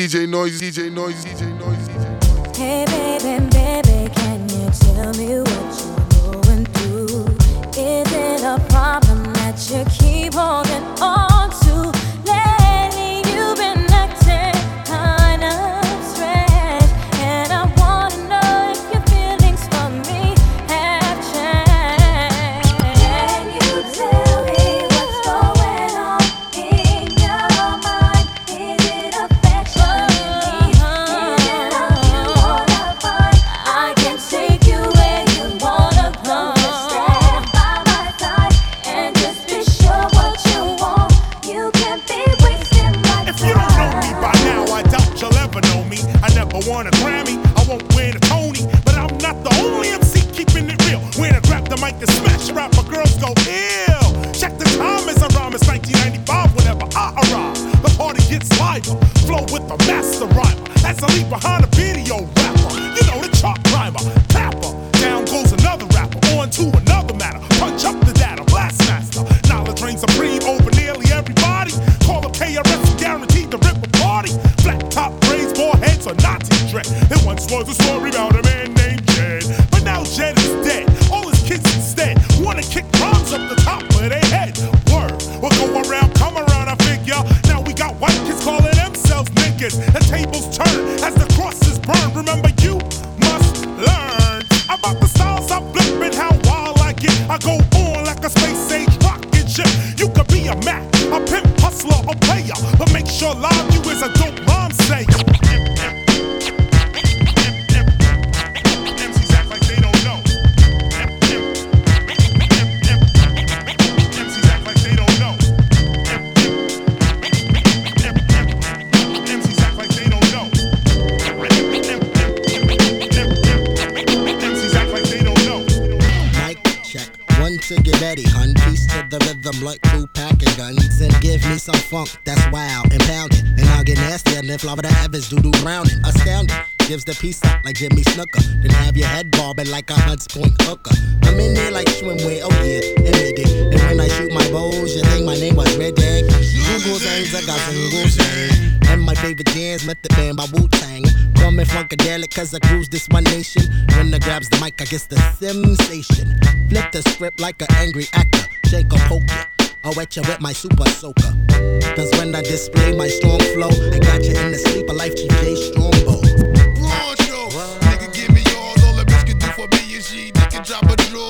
DJ Noise, DJ Noise, DJ Noise, DJ Noise. Hey baby, baby, can you tell me what you're going through? Is it a problem that you keep holding on? I want a Grammy, I won't win a about a man named Jed. But now Jed is dead. All his kids instead wanna kick rhymes up the top of their head. Word, we'll go around, come around, I figure. Now we got white kids calling themselves niggas. The tables turn as the crosses burn. Remember, you must learn about the styles I'm and how wild I get. I go on like a space age rocket ship. You could be a Mac, a pimp, hustler, a player, but make sure live you is a dope rhyme sayer. I'm like Tupac and guns And give me some funk that's wild and pounding. And I'll get nasty and live lava the heavens, Do Do drowning. Astounding gives the peace out like Jimmy Snuka. Then have your head bobbing like a Hunts Point hooker. I'm in there like swimwear, oh yeah, and they did. And when I shoot my bows, you think my name was Red Dag. Google things, I got some Google things. And my favorite jams met the band by Wu Tang. Coming funkadelic, cause I cruise this one nation. When I grabs the mic, I guess the sensation. Flip the script like an angry actor shake or. I'll wet you with my super soaker. Cause when I display my strong flow, I got you in the sleep of life, GJ Strongbow. Broncho, nigga, give me yours. All the bitch can do for me is she. Nigga, drop a draw.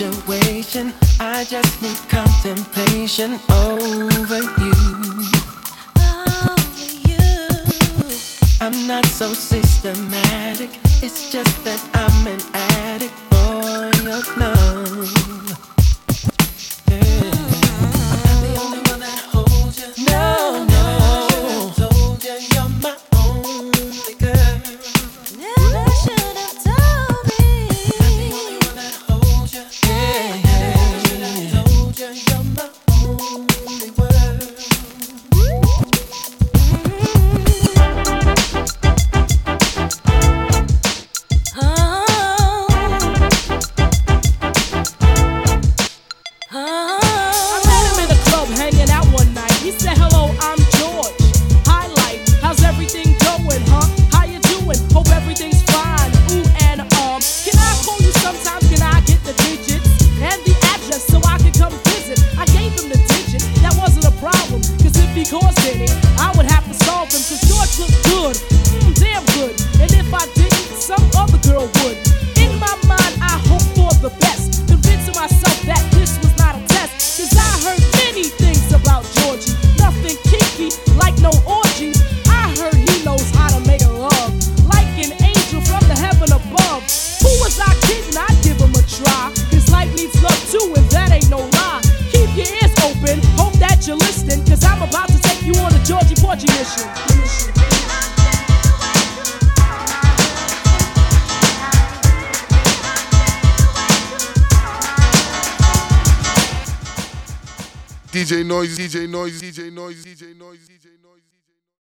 situation. I just need contemplation over you. Over you. I'm not so systematic. It's just that I'm an addict for your love. DJ Noise, DJ Noise, DJ Noise, DJ Noise, DJ Noise.